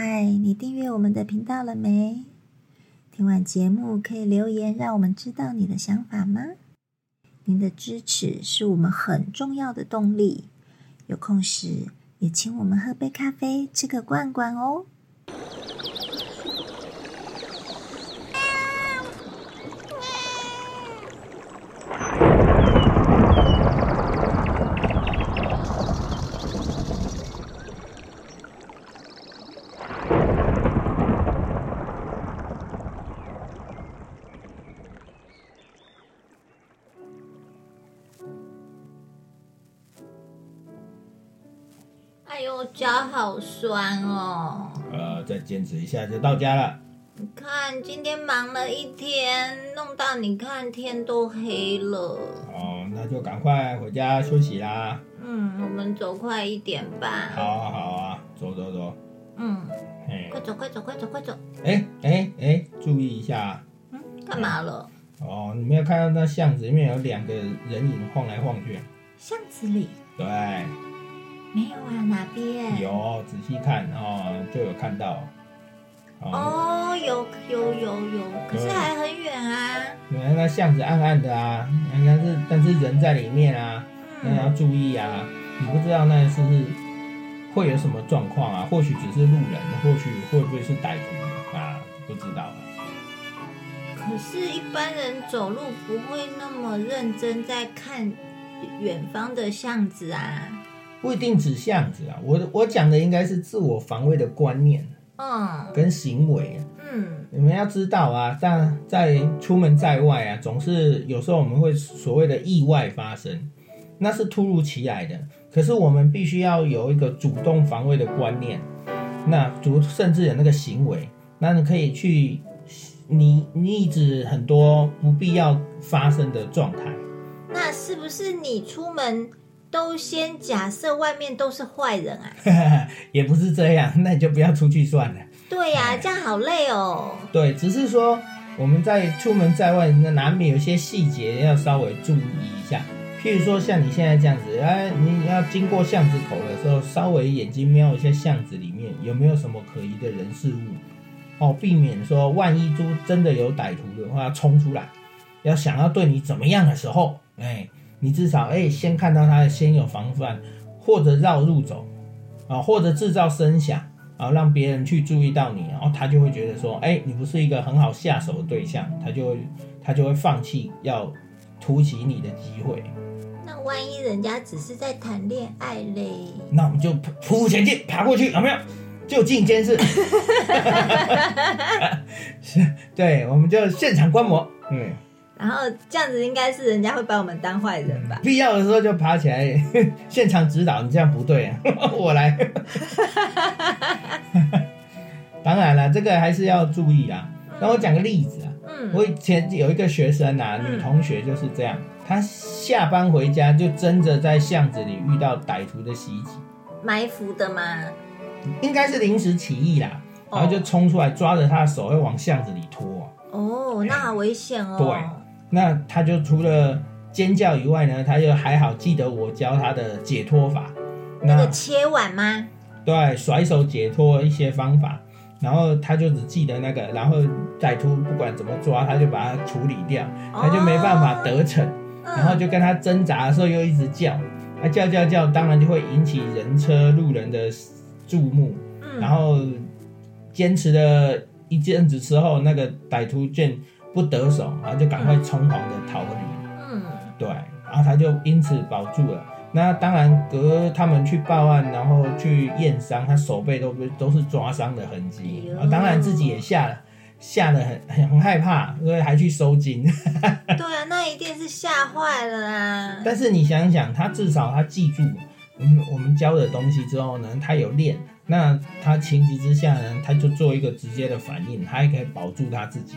嗨，你订阅我们的频道了没？听完节目可以留言，让我们知道你的想法吗？您的支持是我们很重要的动力。有空时也请我们喝杯咖啡，吃个罐罐哦。脚好酸哦！呃，再坚持一下就到家了。你看，今天忙了一天，弄到你看天都黑了。哦，那就赶快回家休息啦。嗯，我们走快一点吧。好啊，好啊，走走走。嗯，嘿，快走，快走，快走，快走。哎哎哎，注意一下嗯，干嘛了？哦！你没有看到那巷子里面有两个人影晃来晃去？巷子里对，没有啊？哪边？。有仔细看哦，就有看到。哦，哦，有有有有，可是还很远啊。原来那巷子暗暗的啊，应该是，但是人在里面啊，那要嗯，注意啊。你不知道那是不是会有什么状况啊？或许只是路人，或许会不会是歹徒啊？不知道啊。可是，一般人走路不会那么认真在看远方的巷子啊。不一定指巷子啊，我我讲的应该是自我防卫的观念嗯跟行为啊。嗯你们要知道啊，在在出门在外啊，总是有时候我们会所谓的意外发生，那是突如其来的。可是我们必须要有一个主动防卫的观念，那主甚至有那个行为，那你可以去你抑制很多不必要发生的状态。那是不是你出门都先假设外面都是坏人啊？也不是这样，那你就不要出去算了。对呀、这样好累哦。对，只是说我们在出门在外，那难免有些细节要稍微注意一下。譬如说像你现在这样子，哎，你要经过巷子口的时候，稍微眼睛瞄一下巷子里面有没有什么可疑的人事物，哦，避免说万一猪真的有歹徒的话冲出来，要想要对你怎么样的时候，哎，你至少哎先看到他先有防范，或者绕路走，啊，或者制造声响。啊，让别人去注意到你，然后他就会觉得说，哎、你不是一个很好下手的对象，他就会他就会放弃要突袭你的机会。那万一人家只是在谈恋爱嘞？那我们就匍匐前进，爬过去，有没有？就近监视。是，对，我们就现场观摩。嗯，然后这样子应该是人家会把我们当坏人吧？必要的时候就爬起来，现场指导。你这样不对、啊，我来。当然了，这个还是要注意啊。那我讲个例子啊，嗯，我以前有一个学生啊，嗯女同学就是这样，她下班回家就真的在巷子里遇到歹徒的袭击，埋伏的吗。应该是临时起意啦，然后就冲出来抓着她的手要往巷子里拖啊、哦，那好危险哦。对那他就除了尖叫以外呢，他就还好记得我教他的解脱法，那个切碗吗？对甩手解脱一些方法。然后他就只记得那个，然后歹徒不管怎么抓，他就把它处理掉，他就没办法得逞。嗯然后就跟他挣扎的时候又一直叫，他叫叫叫，当然就会引起人车路人的注目。嗯然后坚持了一阵子之后，那个歹徒见不得手，然后就赶快匆忙的逃离。嗯对，然后他就因此保住了。那当然，隔他们去报案，然后去验伤，他手背都都是抓伤的痕迹。哎呦然后当然自己也吓了，吓得很很很害怕，所以还去收金。对啊，那一定是吓坏了啦。但是你想想，他至少他记住我们我们教的东西之后呢，他有练，那他情急之下呢，他就做一个直接的反应，他还可以保住他自己。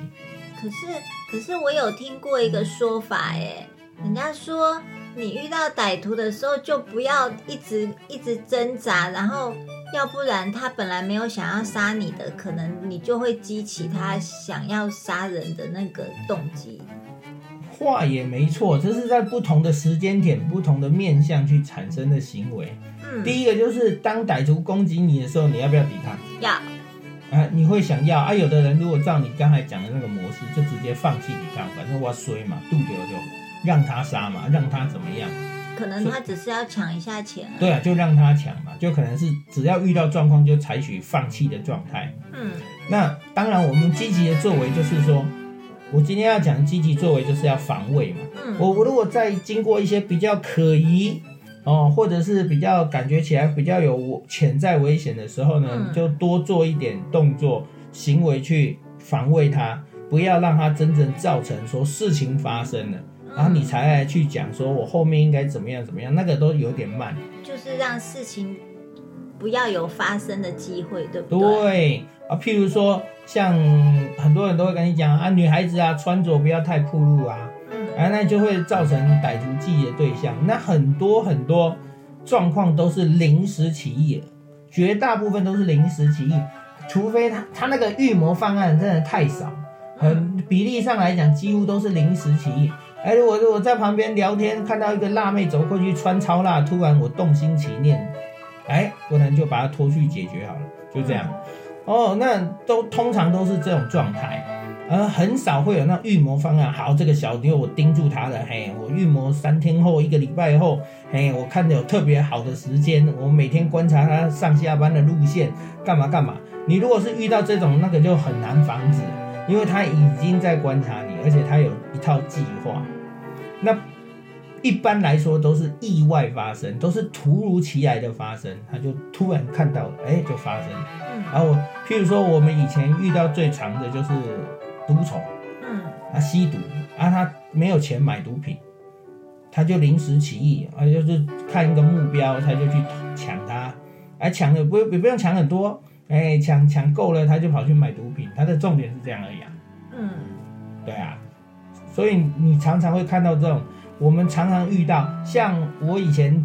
可是，可是我有听过一个说法，哎，人家说你遇到歹徒的时候，就不要一直一直挣扎，然后要不然他本来没有想要杀你的，可能你就会激起他想要杀人的那个动机。话也没错，这是在不同的时间点、不同的面向去产生的行为。嗯，第一个就是当歹徒攻击你的时候，你要不要抵抗？要啊，你会想要啊？有的人如果照你刚才讲的那个模式，就直接放弃抵抗，反正我要衰嘛，渡掉就让他杀嘛，让他怎么样？可能他只是要抢一下钱、啊。对啊，就让他抢嘛，就可能是只要遇到状况就采取放弃的状态。嗯那当然，我们积极的作为就是说，我今天要讲积极作为就是要防卫嘛。嗯，我我如果在经过一些比较可疑哦，或者是比较感觉起来比较有潜在危险的时候呢，嗯就多做一点动作行为去防卫它，不要让它真正造成说事情发生了，然后你才来去讲说我后面应该怎么样怎么样，那个都有点慢。就是让事情不要有发生的机会，对不对？对啊，譬如说像很多人都会跟你讲啊，女孩子啊穿着不要太暴露啊，嗯啊，那就会造成歹徒记忆的对象。那很多很多状况都是临时起意，绝大部分都是临时起意，除非他他那个预谋方案真的太少，很比例上来讲几乎都是临时起意。哎，如果如果在旁边聊天，看到一个辣妹走过去穿超辣，突然我动心起念，哎，我能就把她拖去解决好了，就这样。哦，那都通常都是这种状态。而很少会有那预谋方案。好，这个小妞我盯住她了，嘿，我预谋三天后、一个礼拜后，嘿，我看的有特别好的时间，我每天观察她上下班的路线，干嘛干嘛。你如果是遇到这种，那个就很难防止，因为他已经在观察你，而且他有一套计划。那一般来说都是意外发生，都是突如其来的发生，他就突然看到了，哎，就发生。嗯然后我，譬如说，我们以前遇到最长的就是毒虫，嗯。他吸毒，啊，他没有钱买毒品，他就临时起意，啊，就是看一个目标，他就去抢他，啊、抢的不也不用抢很多，哎、抢抢够了，他就跑去买毒品，他的重点是这样而已啊，嗯。对啊，所以你常常会看到这种，我们常常遇到，像我以前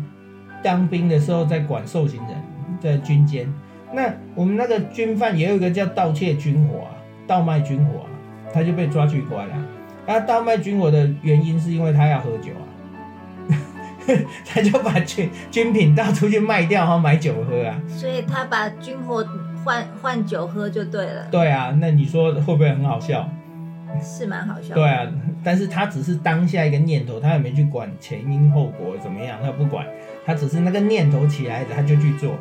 当兵的时候在管受刑人，在军监，那我们那个军犯也有一个叫盗窃军火啊，倒卖军火啊，他就被抓去关了。他倒卖军火的原因是因为他要喝酒啊，他就把军军品到处去卖掉，然后买酒喝啊。所以他把军火换换酒喝就对了，对啊，那你说会不会很好笑？是蛮好笑。对啊，但是他只是当下一个念头，他也没去管前因后果怎么样，他不管，他只是那个念头起来的，他就去做。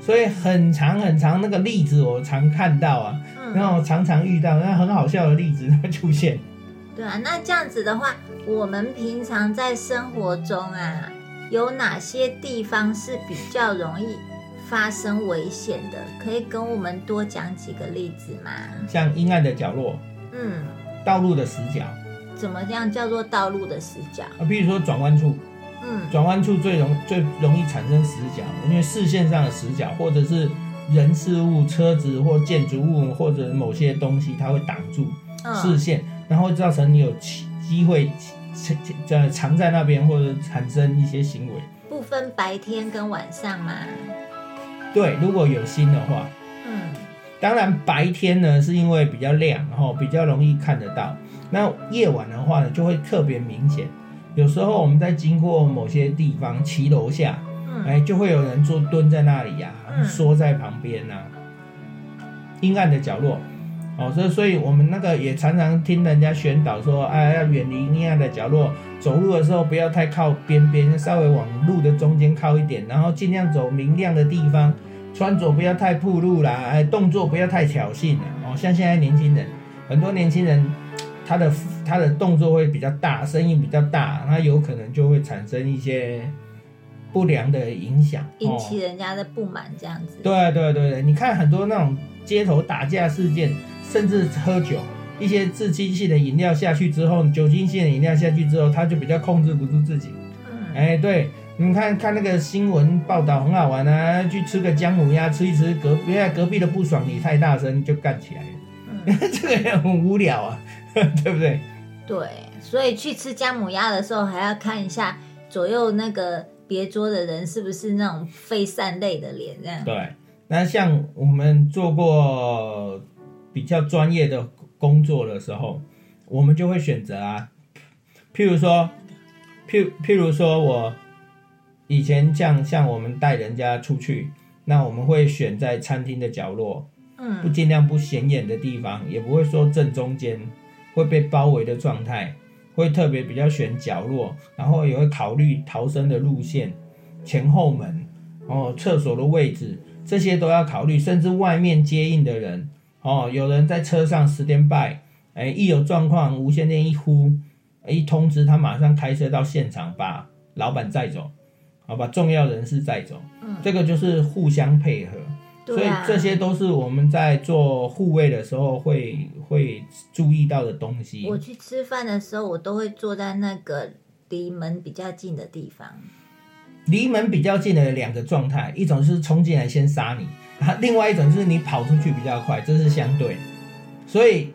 所以很长很长那个例子我常看到啊，然嗯，后常常遇到那很好笑的例子会出现。对啊，那这样子的话，我们平常在生活中啊，有哪些地方是比较容易发生危险的？可以跟我们多讲几个例子吗？像阴暗的角落、嗯，道路的死角怎么样叫做道路的死角？啊，比如说转弯处，嗯转弯处最容最容易产生死角，因为视线上的死角，或者是人事物、车子或建筑物或者某些东西，它会挡住视嗯线，然后会造成你有机机会呃藏在那边或者产生一些行为。不分白天跟晚上嘛。对，如果有心的话，嗯当然白天呢是因为比较亮，然后比较容易看得到。那夜晚的话呢，就会特别明显。有时候我们在经过某些地方骑楼下，嗯哎，就会有人坐蹲在那里呀、嗯缩在旁边呐、阴暗的角落。哦，所以所以我们那个也常常听人家宣导说，哎，要远离阴暗的角落，走路的时候不要太靠边边，稍微往路的中间靠一点，然后尽量走明亮的地方，穿着不要太暴露啦，哎，动作不要太挑衅啦。哦，像现在年轻人，很多年轻人他的他的动作会比较大，声音比较大，那有可能就会产生一些不良的影响，引起人家的不满，这样子。对对对对，你看很多那种街头打架事件，甚至喝酒，一些致激性的饮料下去之后，酒精性的饮料下去之后，他就比较控制不住自己。嗯哎，对，你看看那个新闻报道很好玩啊，去吃个姜母鸭，吃一吃，隔原来隔壁的不爽你太大声就干起来了，嗯，这个也很无聊啊，对不对？对，所以去吃姜母鸭的时候，还要看一下左右那个别桌的人是不是那种非善类的脸，这样。对，那像我们做过比较专业的工作的时候，我们就会选择啊，譬如说，譬譬如说我以前像像我们带人家出去，那我们会选在餐厅的角落，嗯不嗯尽量不显眼的地方，也不会说正中间会被包围的状态，会特别比较选角落，然后也会考虑逃生的路线、前后门哦、厕所的位置，这些都要考虑，甚至外面接应的人哦，有人在车上十点半，哎，一有状况，无线电一呼，一通知他马上开车到现场，把老板载走，好，把重要人士载走，嗯，这个就是互相配合。所以这些都是我们在做护卫的时候会会注意到的东西。我去吃饭的时候，我都会坐在那个离门比较近的地方。离门比较近的两个状态，一种是冲进来先杀你，啊，另外一种就是你跑出去比较快，这是相对。所以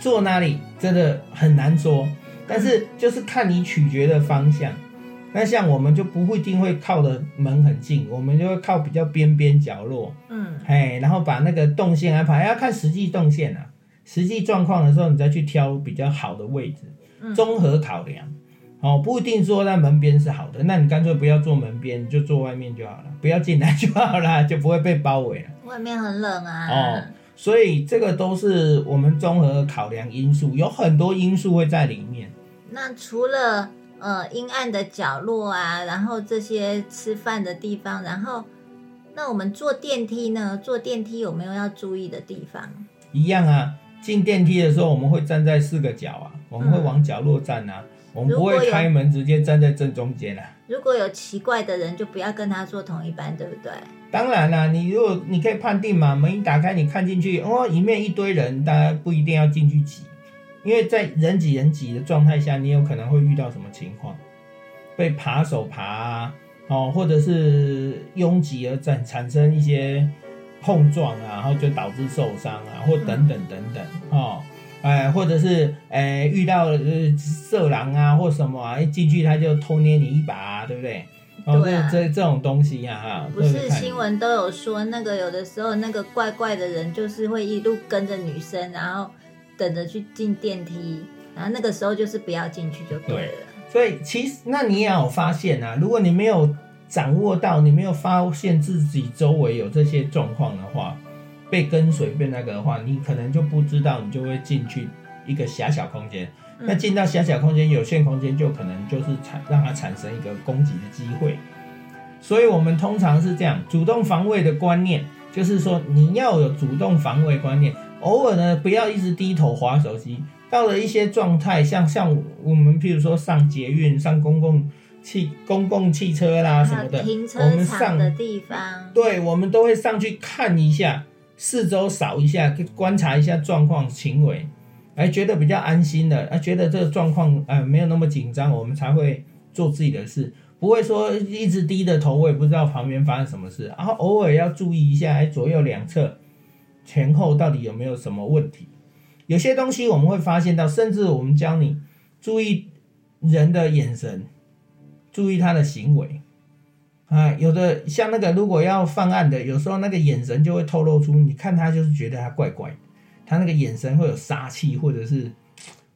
坐那里真的很难说，但是就是看你取决的方向。那像我们就不一定会靠的门很近，我们就会靠比较边边角落，嗯哎，然后把那个动线安排，要看实际动线啊，实际状况的时候，你再去挑比较好的位置，嗯综合考量。哦，不一定说在门边是好的，那你干脆不要坐门边，你就坐外面就好了，不要进来就好了，就不会被包围了。外面很冷啊。哦所以这个都是我们综合考量因素，有很多因素会在里面。那除了呃阴暗的角落啊，然后这些吃饭的地方，然后那我们坐电梯呢？坐电梯有没有要注意的地方？一样啊，进电梯的时候我们会站在四个角啊，我们会嗯往角落站啊，我们不会开门直接站在正中间啊。如果有奇怪的人，就不要跟他坐同一班，对不对？当然啦、你如果你可以判定嘛，门一打开，你看进去，哦，里面一堆人，大家不一定要进去挤，因为在人挤人挤的状态下，你有可能会遇到什么情况？被扒手扒啊，哦，或者是拥挤而产产生一些碰撞啊，然后就导致受伤啊，或等等等等，哦。哎，或者是哎遇到呃色狼啊或什么啊，一进去他就偷捏你一把、啊，对不对？哦，对啊这这这种东西呀、哈，不是新闻都有说，那个有的时候那个怪怪的人就是会一路跟着女生，然后等着去进电梯，然后那个时候就是不要进去就对了。所以其实，那你也有发现啊，如果你没有掌握到，你没有发现自己周围有这些状况的话，被跟随被那个的话，你可能就不知道，你就会进去一个狭小空间。嗯那进到狭小空间、有限空间，就可能就是产让它产生一个攻击的机会。所以我们通常是这样，主动防卫的观念，就是说你要有主动防卫观念，偶尔呢不要一直低头划手机。到了一些状态，像像我们譬如说上捷运、上公共汽公共汽车啦什么的，我停车们上场的地方，对，我们都会上去看一下，四周扫一下，观察一下状况行为，哎，觉得比较安心的，啊，觉得这个状况呃没有那么紧张，我们才会做自己的事，不会说一直低着头，我也不知道旁边发生什么事，然后偶尔要注意一下，哎，左右两侧前后到底有没有什么问题。有些东西我们会发现到，甚至我们教你注意人的眼神，注意他的行为。啊，有的像那个如果要犯案的，有时候那个眼神就会透露出，你看他就是觉得他怪怪，他那个眼神会有杀气，或者是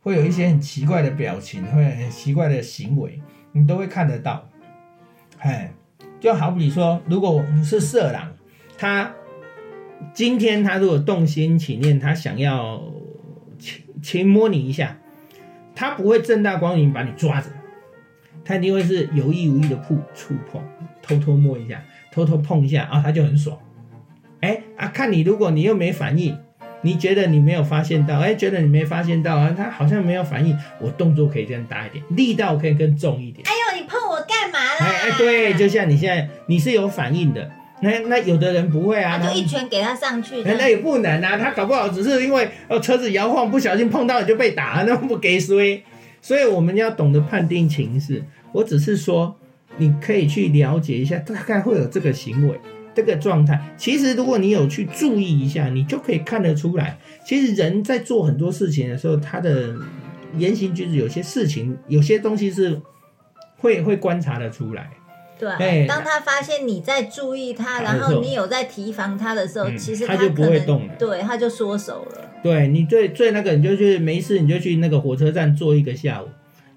会有一些很奇怪的表情，会很奇怪的行为，你都会看得到。哎，就好比说，如果我是色狼，他今天他如果动心起念，他想要轻轻摸你一下，他不会正大光明把你抓着，他一定会是有意无意的碰触碰，偷偷摸一下，偷偷碰一下啊，他就很爽。哎啊，看你如果你又没反应，你觉得你没有发现到，哎，觉得你没发现到啊，他好像没有反应，我动作可以更大一点，力道可以更重一点。哎呦，你碰我干嘛啦？哎哎，对，就像你现在你是有反应的，那那有的人不会啊，就一拳给他上去，那那也不能啊，他搞不好只是因为哦车子摇晃，不小心碰到你就被打，那不给衰。所以我们要懂得判定情势。我只是说，你可以去了解一下，大概会有这个行为、这个状态。其实如果你有去注意一下，你就可以看得出来，其实人在做很多事情的时候，他的言行举止，有些事情、有些东西是会会观察得出来。对对，当他发现你在注意他，然后你有在提防他的时候，嗯其实他就不会动了对，他就缩手了。对你最最那个，你就去没事你就去那个火车站坐一个下午，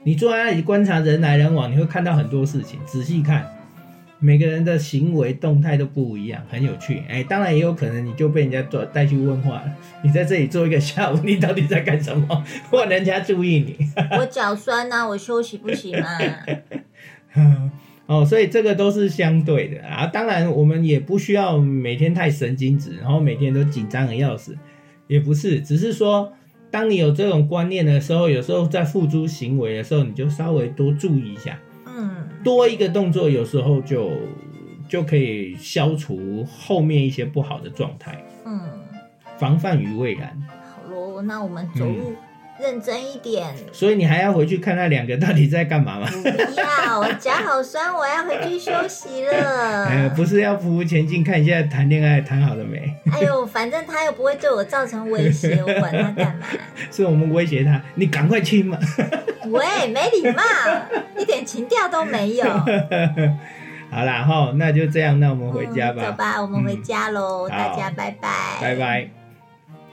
你坐在那里观察人来人往，你会看到很多事情，仔细看，每个人的行为动态都不一样，很有趣。哎，当然也有可能你就被人家做带去问话了。你在这里坐一个下午，你到底在干什么？换人家注意你。我脚酸呐、我休息不行吗？哦，所以这个都是相对的啊。当然，我们也不需要每天太神经质，然后每天都紧张的要死，也不是。只是说，当你有这种观念的时候，有时候在付诸行为的时候，你就稍微多注意一下，嗯，多一个动作，有时候就就可以消除后面一些不好的状态，嗯，防范于未然。好咯，那我们走路认真一点。所以你还要回去看那两个到底在干嘛吗？不要，我脚好酸，我要回去休息呃，了。不是要匍匐前进，看一下谈恋爱谈好了没？哎呦，反正他又不会对我造成威胁，我管他干嘛？是我们威胁他，你赶快亲嘛。喂，没礼貌，一点情调都没有。好啦，哈，那就这样，那我们回家吧。嗯走吧，我们回家喽，嗯大家拜拜，拜拜。